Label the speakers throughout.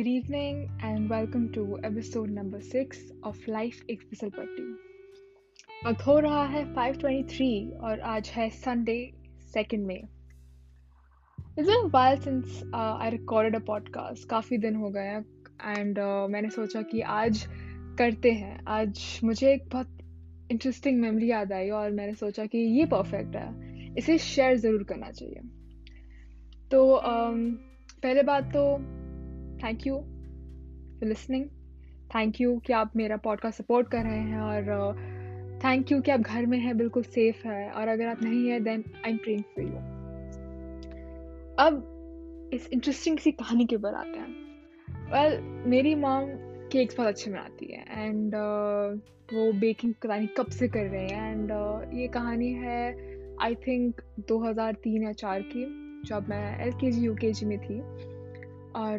Speaker 1: Good evening and welcome to episode number 6 of Life एक फिसल पट्टी। वक्त हो रहा है 5:23 और आज है संडे सेकेंड में It's been a while since uh, I recorded काफ़ी दिन हो गए एंड uh, मैंने सोचा कि आज करते हैं। आज मुझे एक बहुत इंटरेस्टिंग मेमोरी याद आई और मैंने सोचा कि ये परफेक्ट है। इसे शेयर ज़रूर करना चाहिए। तो um, पहले बात तो thank you for listening thank you कि आप मेरा पॉडकास्ट सपोर्ट कर रहे हैं और थैंक uh, यू कि आप घर में हैं बिल्कुल सेफ़ है और अगर आप नहीं हैं then I am praying for you अब इस इंटरेस्टिंग सी कहानी के ऊपर आते हैं। वेल well, मेरी मॉम केक्स बहुत अच्छे बनाती है एंड uh, वो बेकिंग नहीं कब से कर रहे हैं एंड uh, ये कहानी है आई थिंक 2003 या चार की जब मैं एल के जी यू के जी में थी। और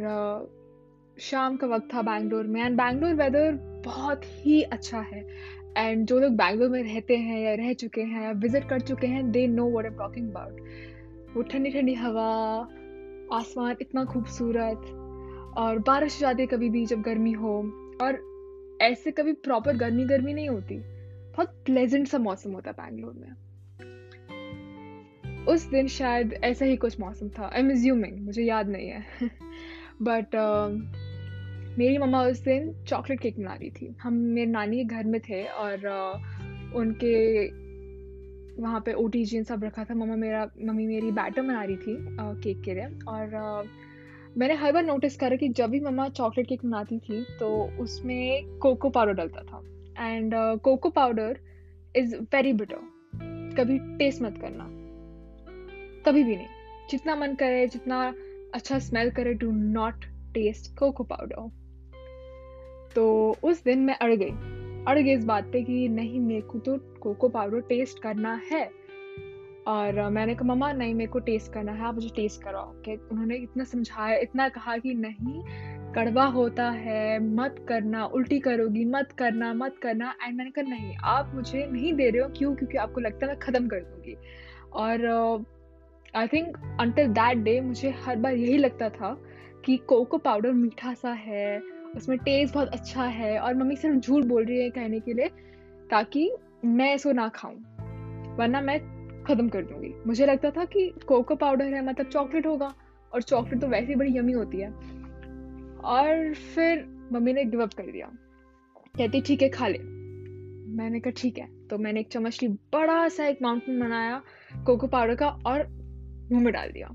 Speaker 1: शाम का वक्त था बैंगलोर में एंड बैंगलोर वेदर बहुत ही अच्छा है। एंड जो लोग बैंगलोर में रहते हैं या रह चुके हैं या विज़िट कर चुके हैं they know what am talking about वो ठंडी ठंडी हवा, आसमान इतना खूबसूरत और बारिश हो जाती है कभी भी जब गर्मी हो। और ऐसे कभी प्रॉपर गर्मी गर्मी नहीं होती। बहुत प्लेजेंट सा मौसम होता है बैंगलोर में। उस दिन शायद ऐसा ही कुछ मौसम था। आई एम एज्यूमिंग मुझे याद नहीं है। बट uh, मेरी मम्मा उस दिन चॉकलेट केक बना रही थी। हम मेरे नानी के घर में थे और uh, उनके वहाँ पे ओ टी जी सब रखा था। मम्मा मेरा मम्मी मेरी बैटर बना रही थी uh, केक के लिए। और uh, मैंने हर बार नोटिस करा कि जब भी मम्मा चॉकलेट केक बनाती थी तो उसमें कोको पाउडर डलता था। And cocoa powder is very bitter कभी टेस्ट मत करना। कभी भी नहीं। जितना मन करे, जितना अच्छा स्मेल करे do not taste cocoa powder तो उस दिन मैं अड़ गई। अड़ गई इस बात पे कि नहीं, मेरे को तो कोको पाउडर टेस्ट करना है। और मैंने कहा, मम्मा, नहीं, मेरे को टेस्ट करना है, आप मुझे टेस्ट कराओ। कि उन्होंने इतना समझाया, इतना कहा कि नहीं, कड़वा होता है, मत करना, उल्टी करोगी, मत करना मत करना। एंड मैंने कहा, नहीं, आप मुझे नहीं दे रहे हो, क्यों? क्योंकि आपको लगता है मैं ख़त्म कर दूँगी। और I think until that day मुझे हर बार यही लगता था कि कोको पाउडर मीठा सा है, उसमें टेस्ट बहुत अच्छा है और मम्मी सिर्फ़ झूठ बोल रही है कहने के लिए ताकि मैं इसको ना खाऊं, वरना मैं ख़त्म कर दूँगी। मुझे लगता था कि कोको पाउडर है मतलब चॉकलेट होगा और चॉकलेट तो वैसे ही बड़ी यमी होती है। और फिर मम्मी ने गिव अप कर दिया। कहती, ठीक है, खा ले। मैंने कहा, ठीक है। तो मैंने एक चम्मच ली, बड़ा सा एक माउंटेन बनाया कोको पाउडर का और मुँह में डाल दिया।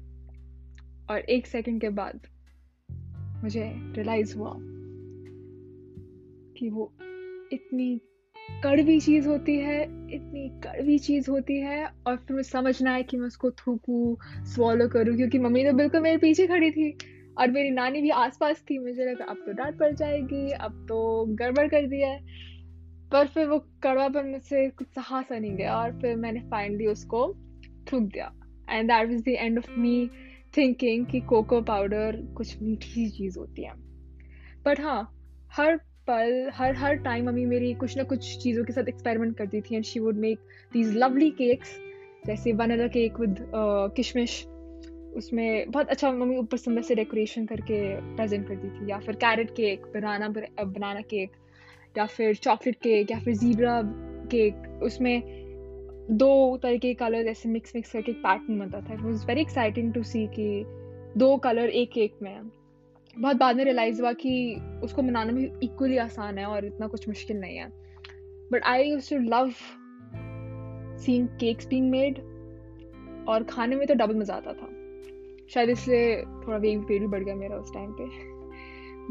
Speaker 1: और एक सेकंड के बाद मुझे रियलाइज़ हुआ कि वो इतनी कड़वी चीज़ होती है, इतनी कड़वी चीज़ होती है और फिर मुझे समझना है कि मैं उसको थूकूं स्वॉलो करूँ, क्योंकि मम्मी तो बिल्कुल मेरे पीछे खड़ी थी और मेरी नानी भी आसपास थी। मुझे लगा, अब तो डांट पड़ जाएगी, अब तो गड़बड़ कर दिया है। पर फिर वो कड़वापन मुझसे कुछ सहा सा नहीं गया और फिर मैंने फाइनली उसको थूक दिया। And that was the end of me thinking कि कोको पाउडर कुछ मीठी चीज़ होती है। बट हाँ हर पल, हर हर टाइम मम्मी मेरी कुछ ना कुछ चीज़ों के साथ एक्सपेरिमेंट करती थी and she would make these lovely cakes जैसे वनीला केक विद किशमिश। उसमें बहुत अच्छा मम्मी ऊपर सुंदर से डेकोरेशन करके प्रेजेंट करती थी। या फिर कैरेट केक बनाना बनाना केक या फिर चॉकलेट केक या फिर जीब्रा केक उसमें दो तरह के कलर ऐसे मिक्स मिक्स करके एक पैटर्न बनता था। It was very exciting to see कि दो कलर एक केक में बहुत बाद में रियलाइज़ हुआ कि उसको बनाना भी इक्वली आसान है और इतना कुछ मुश्किल नहीं है। But I use to love seen cakes being made और खाने में तो डबल मज़ा आता था। शायद इसलिए थोड़ा वेट वेट भी बढ़ गया मेरा उस टाइम पे।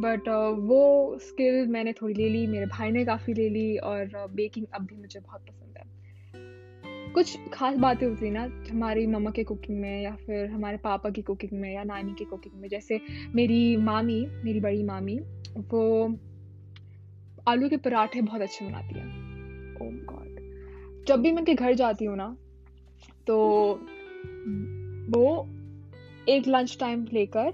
Speaker 1: बट uh, वो स्किल मैंने थोड़ी ले ली मेरे भाई ने काफ़ी ले ली और बेकिंग uh, अब भी मुझे बहुत पसंद कुछ खास बातें होती ना, हमारी मम्मा के कुकिंग में या फिर हमारे पापा की कुकिंग में या नानी की कुकिंग में, जैसे मेरी मामी, मेरी बड़ी मामी, वो आलू के पराठे बहुत अच्छे बनाती है। ओम गॉड जब भी मैं उनके घर जाती हूँ ना तो वो एक लंच टाइम लेकर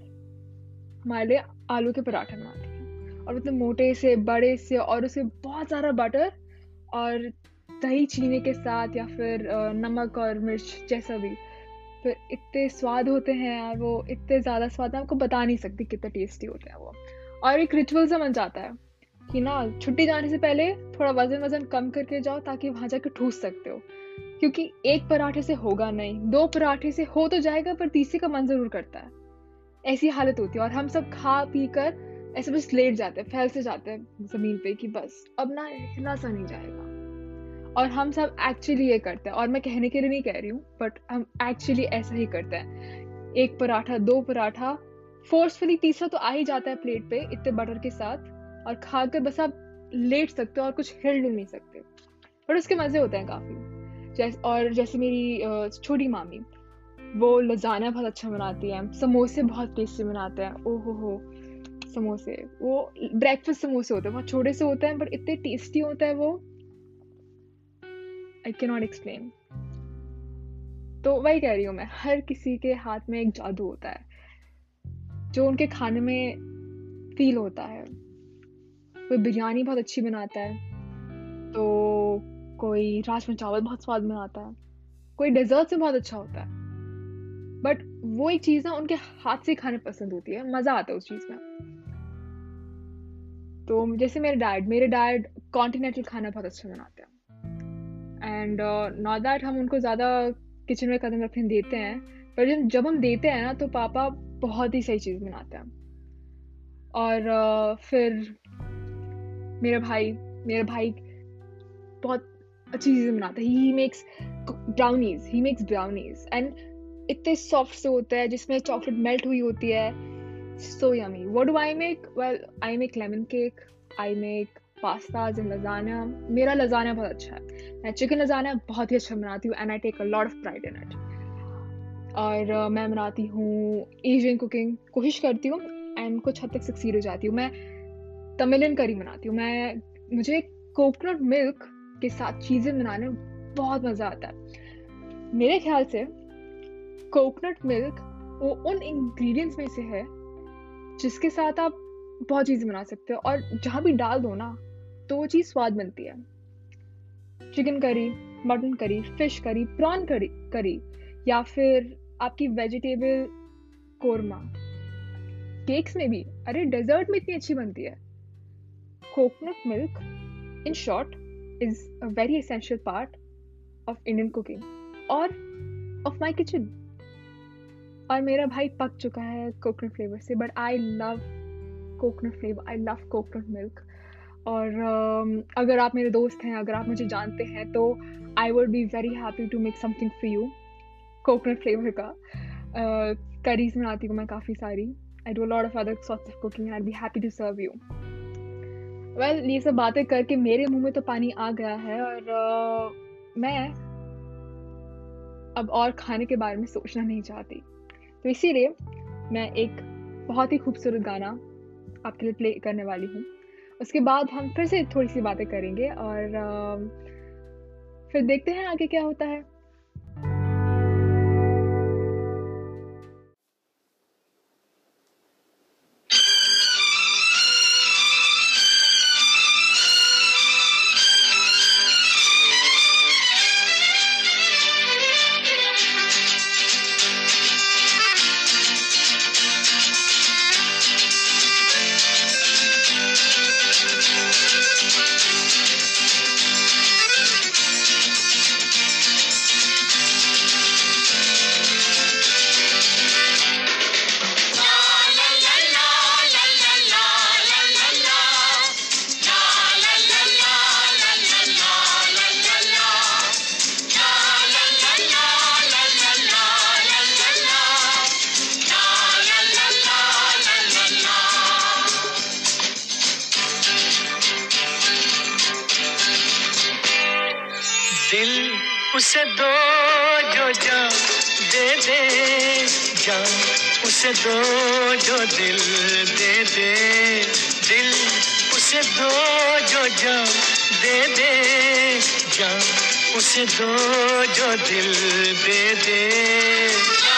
Speaker 1: हमारे लिए आलू के पराठे बनाती है। और मतलब मोटे से, बड़े से और उसे बहुत सारा बटर और दही चीनी के साथ या फिर नमक और मिर्च जैसा भी। फिर इतने स्वाद होते हैं यार, वो इतने ज़्यादा स्वाद आपको बता नहीं सकती कितने टेस्टी होते हैं वो। और एक रिचुअल सा बन जाता है कि ना, छुट्टी जाने से पहले थोड़ा वज़न वज़न कम करके जाओ ताकि वहाँ जाके ठूस सकते हो। क्योंकि एक पराठे से होगा नहीं, दो पराठे से हो तो जाएगा, पर तीसरे का मन ज़रूर करता है। ऐसी हालत होती है और हम सब खा पी कर ऐसे बस लेट जाते हैं फैल से जाते हैं ज़मीन पे कि बस, अब ना इतना सा नहीं जाएगा। और हम सब एक्चुअली ये करते हैं। और मैं कहने के लिए नहीं कह रही हूँ बट हम एक्चुअली ऐसा ही करते हैं। एक पराठा, दो पराठा फोर्सफुली तीसरा तो आ ही जाता है प्लेट पे इतने बटर के साथ और खाकर बस आप लेट सकते हो और कुछ हिल नहीं सकते। बट उसके मज़े होते हैं काफ़ी। जैसे, और जैसे मेरी छोटी मामी, वो लजाना बहुत अच्छा बनाती है। समोसे बहुत टेस्टी बनाते हैं। ओ हो हो समोसे। वो ब्रेकफास्ट समोसे होते हैं, बहुत छोटे से होते हैं बट इतने टेस्टी होता है वो। आई के नॉट एक्सप्लेन तो वही कह रही हूँ मैं, हर किसी के हाथ में एक जादू होता है, जो उनके खाने में फील होता है। कोई बिरयानी बहुत अच्छी बनाता है तो कोई राजमा चावल बहुत स्वाद बनाता है, कोई डेजर्ट से बहुत अच्छा होता है। बट वो एक चीज़ ना उनके हाथ से खाने पसंद होती है, मज़ा आता है उस चीज़ में। तो जैसे मेरे डैड मेरे डैड कॉन्टिनेंटल खाना बहुत अच्छा बनाते हैं। एंड नॉट दैट हम उनको ज़्यादा किचन में कदम रखने देते हैं पर जब जब हम देते हैं ना तो पापा बहुत ही सही चीज़ बनाते हैं। और uh, फिर मेरा भाई मेरा भाई बहुत अच्छी चीज़ें बनाता है। He makes brownies he makes brownies and इतने सॉफ्ट से होते हैं जिसमें चॉकलेट मेल्ट हुई होती है। So yummy. What do I make well I make lemon cake I make pastas and lasagna. मेरा lasagna बहुत अच्छा है। मैं चिकन lasagna बहुत ही अच्छा बनाती हूँ and I take a lot of pride in it. और मैं बनाती हूँ एशियन कुकिंग कोशिश करती हूँ एंड कुछ हद तक सक्सीड हो जाती हूँ। मैं तमिलियन करी बनाती हूँ। मैं, मुझे कोकोनट मिल्क के साथ चीज़ें बनाने में बहुत मज़ा आता है। मेरे ख्याल से कोकोनट मिल्क वो उन इंग्रेडिएंट्स में से है जिसके साथ आप बहुत चीज़ें बना सकते हो। और जहाँ भी डाल दो ना तो वो चीज़ स्वाद बनती है। Chicken curry mutton curry fish curry prawn करी करी या फिर आपकी वेजिटेबल कोरमा केक्स में भी, अरे डेजर्ट में इतनी अच्छी बनती है। Coconut milk in short is a very essential part of Indian cooking और ऑफ़ माई किचन और मेरा भाई पक चुका है कोकोनट फ्लेवर से but I love coconut flavour I love coconut milk और uh, अगर आप मेरे दोस्त हैं अगर आप मुझे जानते हैं तो I would be very happy to make something for you coconut flavour का। करीज uh, बनाती हूँ मैं काफ़ी सारी। I do lot of other sorts of cooking I be happy to serve you well ये सब बातें करके मेरे मुँह में तो पानी आ गया है और uh, मैं अब और खाने के बारे में सोचना नहीं चाहती। तो इसीलिए मैं एक बहुत ही खूबसूरत गाना आपके लिए प्ले करने वाली हूँ। उसके बाद हम फिर से थोड़ी सी बातें करेंगे और फिर देखते हैं आगे क्या होता है।
Speaker 2: दे दे, जा, उसे दो जो दिल दे दे, दिल, उसे दो जो जा, दे दे, जा, उसे दो जो दिल दे दे।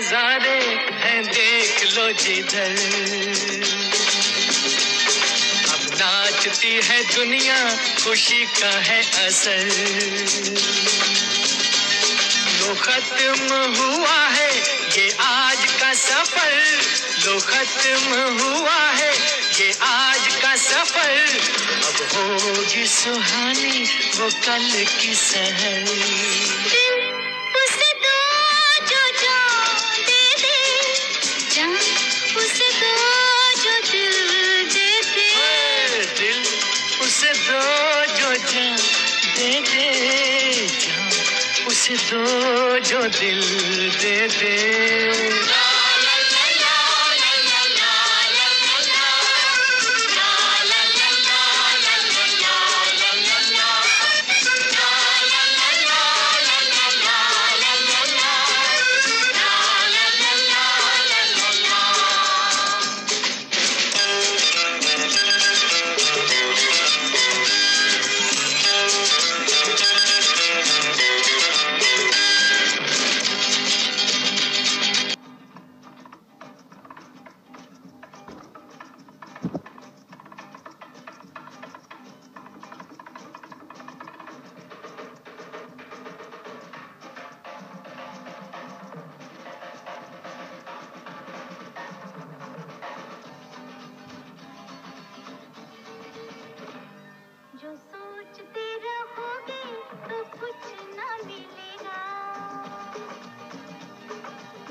Speaker 2: नजारे हैं, देख लो जिधर। अब नाचती है दुनिया, खुशी का है असर। लो खत्म हुआ है ये आज का सफ़र। लो खत्म हुआ है ये आज का सफ़र। अब होगी सुहानी वो कल की सहर। दो जो दिल दे दे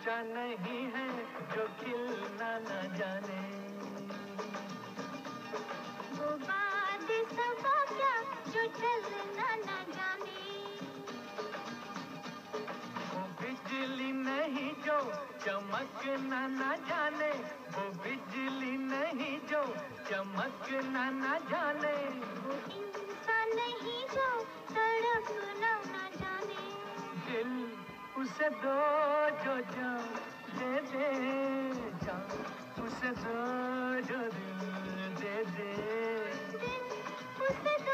Speaker 2: गुंजा नहीं है जो खिलना न जाने।
Speaker 3: वो बात सबा क्या जो चलना न जाने।
Speaker 2: वो बिजली नहीं जो चमकना न जाने। वो बिजली नहीं जो चमकना न जाने।
Speaker 3: वो इंसान नहीं जो तड़पना
Speaker 2: उसे दो जो जान दे दे जान उसे दो जो दिल दे दे।
Speaker 3: उसे दो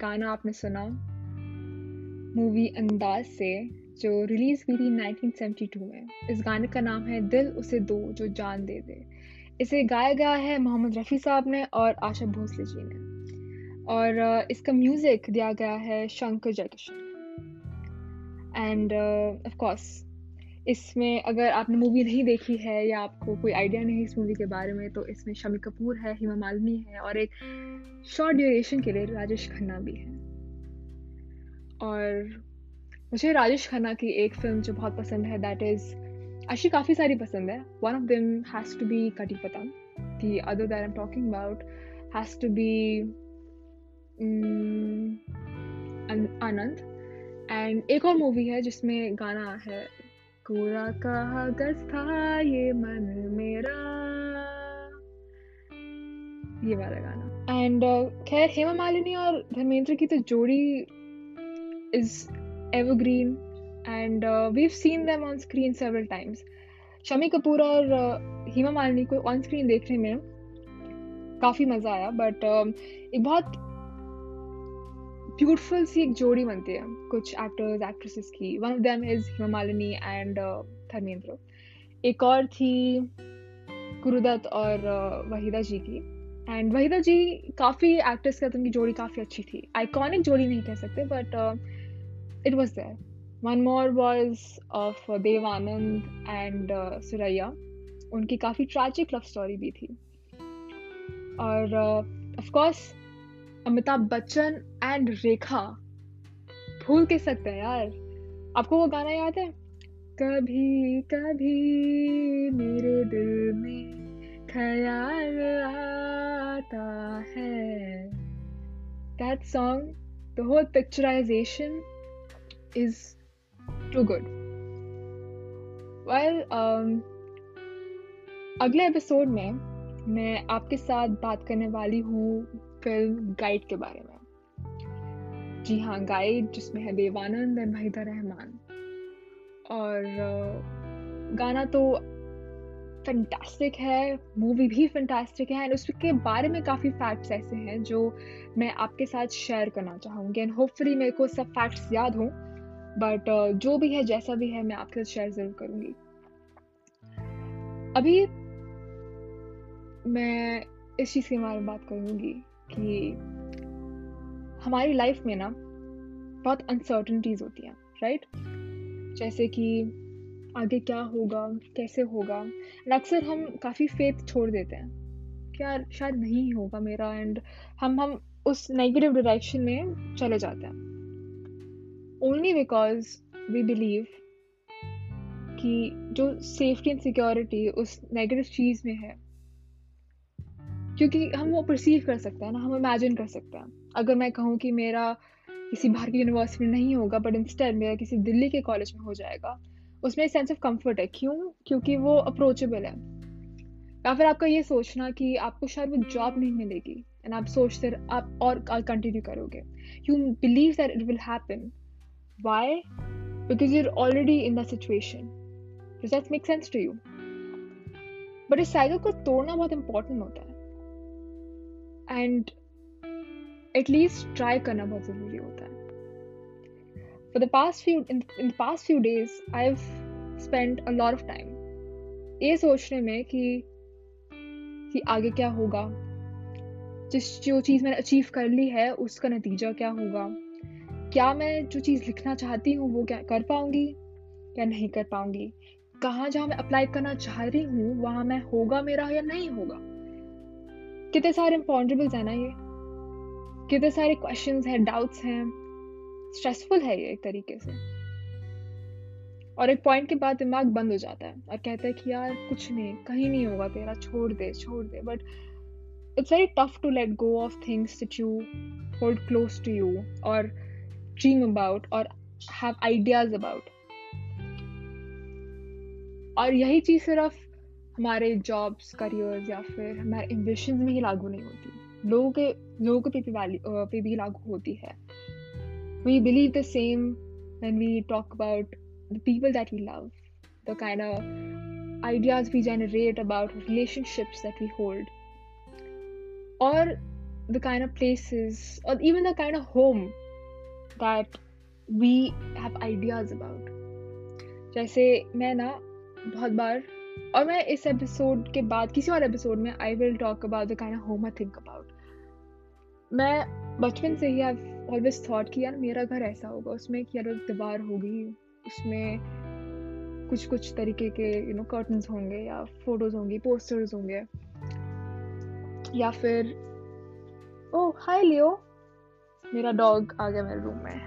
Speaker 1: गाना आपने सुना मूवी अंदाज से, जो रिलीज़ हुई थी 1972 में। इस गाने का नाम है दिल उसे दो, जो जान दे दे। इसे गाया गया है मोहम्मद रफ़ी साहब ने और आशा भोसले जी ने। और इसका म्यूज़िक दिया गया है Shankar Jaikishan. And of course इसमें अगर आपने मूवी नहीं देखी है या आपको कोई आइडिया नहीं इस मूवी के बारे में तो इसमें शमी कपूर है हिमा मालिनी है और एक शॉर्ट ड्यूरेशन के लिए राजेश खन्ना भी है। और मुझे राजेश खन्ना की एक फ़िल्म जो बहुत पसंद है दैट इज़ एक्चुअली काफ़ी सारी पसंद है। One of them has to be Kati Patang. Other that I'm talking about has to be um, Anand. And एक और मूवी है जिसमें गाना है पूरा कागज़ था ये मन मेरा। ये वाला गाना। एंड uh, खैर हेमा मालिनी और धर्मेंद्र की तो जोड़ी is evergreen and we have seen them on screen several times Shammi Kapoor और uh, हेमा मालिनी को ऑन स्क्रीन देखने में काफ़ी मज़ा आया बट uh, एक बहुत ब्यूटीफुल सी एक जोड़ी बनती है कुछ एक्टर्स एक्ट्रेसेस की। One of them is Hema Malini and Dharmendra एक और थी गुरुदत्त और uh, वहीदा जी की। एंड वहीदा जी काफ़ी एक्टर्स हैं उनकी जोड़ी काफ़ी अच्छी थी। आइकॉनिक जोड़ी नहीं कह सकते but it was there one more was of Dev Anand and Suraiya उनकी काफ़ी ट्रैजिक लव स्टोरी भी थी। और of course Amitabh Bachchan and Rekha. भूल के सकते हैं यार। आपको वो गाना याद है? कभी कभी मेरे दिल में ख्याल आता है। That song the whole picturization is too good well अगले एपिसोड में मैं आपके साथ बात करने वाली हूँ फ़िल्म गाइड के बारे में। जी हाँ गाइड जिसमें है देवानंद एंड वहीदा रहमान। और गाना तो फैंटास्टिक है मूवी भी फैंटास्टिक है एंड उसके बारे में काफ़ी फैक्ट्स ऐसे हैं जो मैं आपके साथ शेयर करना चाहूँगी। एंड होपफुली मेरे को सब फैक्ट्स याद हों बट uh, जो भी है जैसा भी है मैं आपके साथ शेयर ज़रूर करूँगी। अभी मैं इस चीज़ के बारे में बात करूँगी। कि हमारी लाइफ में ना बहुत अनसर्टनिटीज होती हैं राइट जैसे कि आगे क्या होगा, कैसे होगा? एंड अक्सर हम काफ़ी फेथ छोड़ देते हैं क्या शायद नहीं होगा मेरा एंड हम हम उस नेगेटिव डायरेक्शन में चले जाते हैं। ओनली बिकॉज़ वी बिलीव कि जो सेफ्टी एंड सिक्योरिटी उस नेगेटिव चीज़ में है क्योंकि हम वो परसीव कर सकते हैं ना, हम इमेजिन कर सकते हैं। अगर मैं कहूँ कि मेरा किसी बाहर की यूनिवर्सिटी में नहीं होगा बट इंस्टेड मेरा किसी दिल्ली के कॉलेज में हो जाएगा, उसमें एक सेंस ऑफ़ कंफर्ट है। क्यों? क्योंकि वो अप्रोचेबल है। या फिर आपका ये सोचना कि आपको शायद वो जॉब नहीं मिलेगी एंड आप सोचते आप और कंटिन्यू करोगे। You believe that it will happen why because your already in the situation that make sense to you but इस साइकिल को तोड़ना बहुत इंपॉर्टेंट होता है। एंड एटलीस्ट ट्राई करना बहुत ज़रूरी होता है। For the past few in the past few days I have spend a lot of time ये सोचने में कि कि आगे क्या होगा। जिस, जो चीज़ मैंने अचीव कर ली है, उसका नतीजा क्या होगा। क्या मैं जो चीज़ लिखना चाहती हूँ, वो क्या कर पाऊँगी या नहीं कर पाऊँगी? कहाँ जहाँ मैं अप्लाई करना चाह रही हूँ, वहाँ मैं होगा मेरा या नहीं होगा? कितने सारे इम्पॉन्डेबल्स हैं ना ये? कितने सारे क्वेश्चन हैं डाउट्स हैं। स्ट्रेसफुल है ये एक तरीके से। और एक पॉइंट के बाद दिमाग बंद हो जाता है और कहता है कि यार, कुछ नहीं, कहीं नहीं होगा तेरा, छोड़ दे छोड़ दे। But it's very tough to let go of things that you hold close to you और ड्रीम अबाउट और हैव आइडियाज़ अबाउट और यही चीज़ सिर्फ़ हमारे जॉब्स करियर्स या फिर हमारे एम्बिशन में ही लागू नहीं होती। लोगों के लोगों के पे भी वैल्यू पे भी लागू होती है। We believe the same when we talk about the people that we love the kind of ideas we generate about relationships that we hold और द काइंड ऑफ़ प्लेसिस और even the kind of home that we have ideas about जैसे मैं ना बहुत बार और मैं इस episode के बाद किसी और एपिसोड में I will talk about the kind of home I think about मैं बचपन से ही आई ऑलवेज थॉट कि यार मेरा घर ऐसा होगा उसमें कि यार दीवार होगी उसमें कुछ कुछ तरीके के यू नो कर्टन्स होंगे या फ़ोटोज़ होंगी पोस्टर्स होंगे। या फिर ओ हाय लियो मेरा डॉग आ गया मेरे रूम में।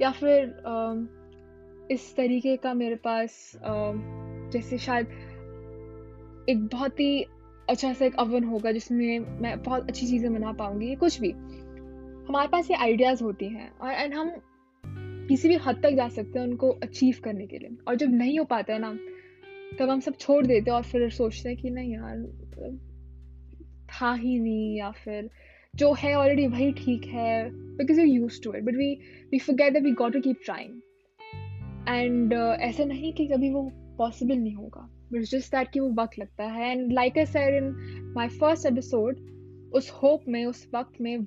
Speaker 1: या फिर अम, इस तरीके का मेरे पास अम, जैसे शायद एक बहुत ही अच्छा सा एक अवन होगा जिसमें मैं बहुत अच्छी चीज़ें बना पाऊँगी कुछ भी। हमारे पास ये आइडियाज़ होती हैं और एंड हम किसी भी हद तक जा सकते हैं उनको अचीव करने के लिए। और जब नहीं हो पाता है ना, तब हम सब छोड़ देते हैं और फिर सोचते हैं कि नहीं यार, था ही नहीं, या फिर जो है ऑलरेडी वही ठीक है because you use to it but we we forget that we got to keep trying and ऐसा नहीं कि कभी वो पॉसिबल नहीं होगा। बट जस्ट दैट कि वो वक्त लगता है। And like I said in my first episode उस होप में, उस वक्त में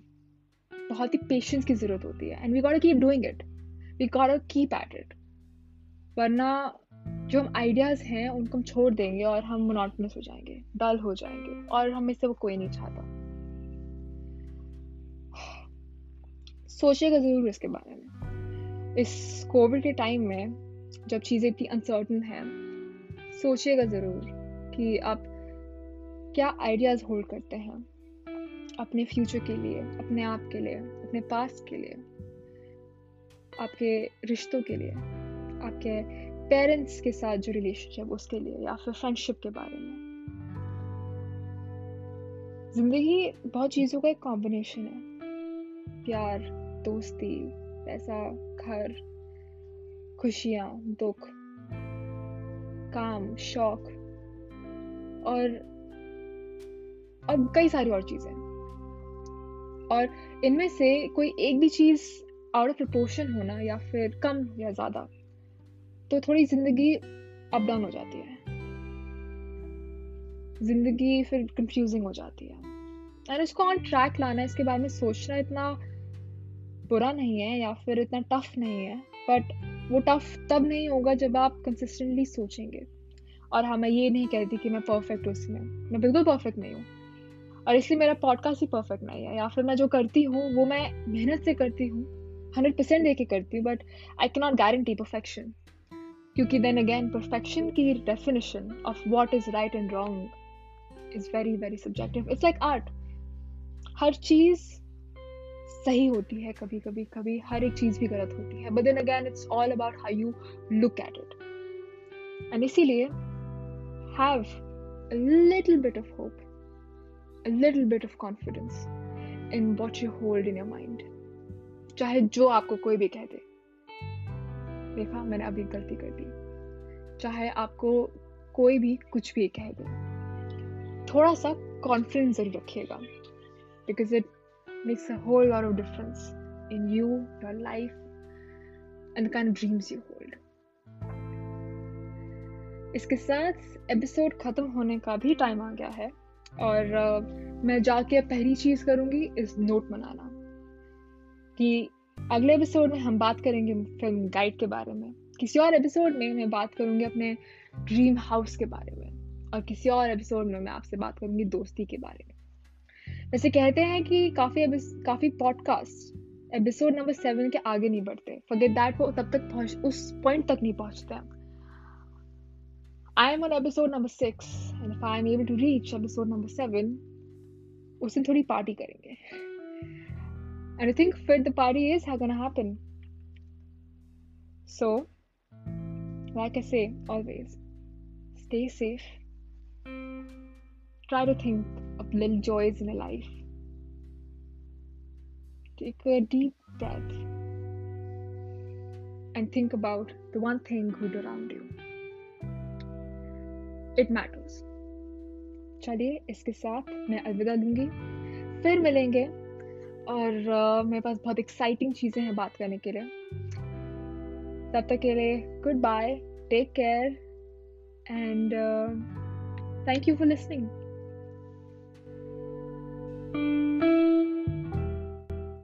Speaker 1: बहुत ही पेशेंस की ज़रूरत होती है। And we got keep doing it we got keep at it वरना जो हम आइडियाज़ हैं, उनको हम छोड़ देंगे और हम मोनोटनस हो जाएँगे डल हो जाएँगे और हमें से वो कोई नहीं चाहता। सोचेगा ज़रूर इसके बारे में। इस कोविड के टाइम में जब चीज़ें इतनी अनसर्टन हैं सोचिएगा ज़रूर कि आप क्या आइडियाज़ होल्ड करते हैं अपने फ्यूचर के लिए, अपने आप के लिए, अपने पास के लिए, आपके रिश्तों के लिए, आपके पेरेंट्स के साथ जो रिलेशनशिप उसके लिए या फिर फ्रेंडशिप के बारे में। ज़िंदगी बहुत चीज़ों का एक कॉम्बिनेशन है। प्यार, दोस्ती, पैसा, घर, खुशियाँ, दुख। काम, शौक और और कई सारी और चीज़ें। और इनमें से कोई एक भी चीज़ आउट ऑफ़ प्रपोर्शन होना या फिर कम या ज़्यादा तो थोड़ी ज़िंदगी अप डाउन हो जाती है। ज़िंदगी फिर कंफ्यूजिंग हो जाती है। एंड इसको ऑन ट्रैक लाना, इसके बारे में सोचना इतना बुरा नहीं है या फिर इतना टफ नहीं है बट वो टफ तब नहीं होगा जब आप कंसिस्टेंटली सोचेंगे। और हाँ मैं ये नहीं कहती कि मैं परफेक्ट हूँ उसमें मैं बिल्कुल परफेक्ट नहीं हूँ। और इसलिए मेरा पॉडकास्ट ही परफेक्ट नहीं है। या फिर मैं जो करती हूँ, वो मैं मेहनत से करती हूँ। हंड्रेड परसेंट दे के करती हूँ but I can not guarantee perfection क्योंकि देन अगेन परफेक्शन की definition of what is right and wrong is very very subjective it's like art हर चीज़ सही होती है कभी कभी कभी हर एक चीज़ भी गलत होती है। But then again it's all about how you look at it and इसीलिए have a little bit of hope, a little bit of confidence in what you hold in your mind. चाहे जो आपको कोई भी कह दे। देखा मैंने अभी गलती कर दी। चाहे आपको कोई भी कुछ भी कह दे। थोड़ा सा कॉन्फिडेंस ज़रूर रखिएगा। Because it makes a whole lot of difference in you your life and the kind of dreams you hold इसके साथ एपिसोड ख़त्म होने का भी टाइम आ गया है और uh, मैं जाके पहली चीज़ करूँगी इस नोट बनाना। कि अगले एपिसोड में हम बात करेंगे फ़िल्म गाइड के बारे में। किसी और एपिसोड में मैं बात करूँगी अपने ड्रीम हाउस के बारे में। और किसी और एपिसोड में मैं आपसे बात करूँगी दोस्ती के बारे में। वैसे कहते हैं कि काफ़ी काफ़ी पॉडकास्ट एपिसोड नंबर सेवन के आगे नहीं बढ़ते फॉरगेट दैट वो तब तक पहुँच उस पॉइंट तक नहीं पहुँचते हैं am on episode number six, and if I am able to reach episode number seven, उस दिन थोड़ी पार्टी करेंगे and I think फिर the party is gonna happen. So, like I say always, stay safe. Try to think of little joys in your life. Take a deep breath and think about the one thing good around you. It matters चलिए इसके साथ मैं अलविदा दूँगी फिर मिलेंगे और uh, मेरे पास बहुत एक्साइटिंग चीज़ें हैं बात करने के लिए तब तक के लिए good bye take care and thank you for listening thank you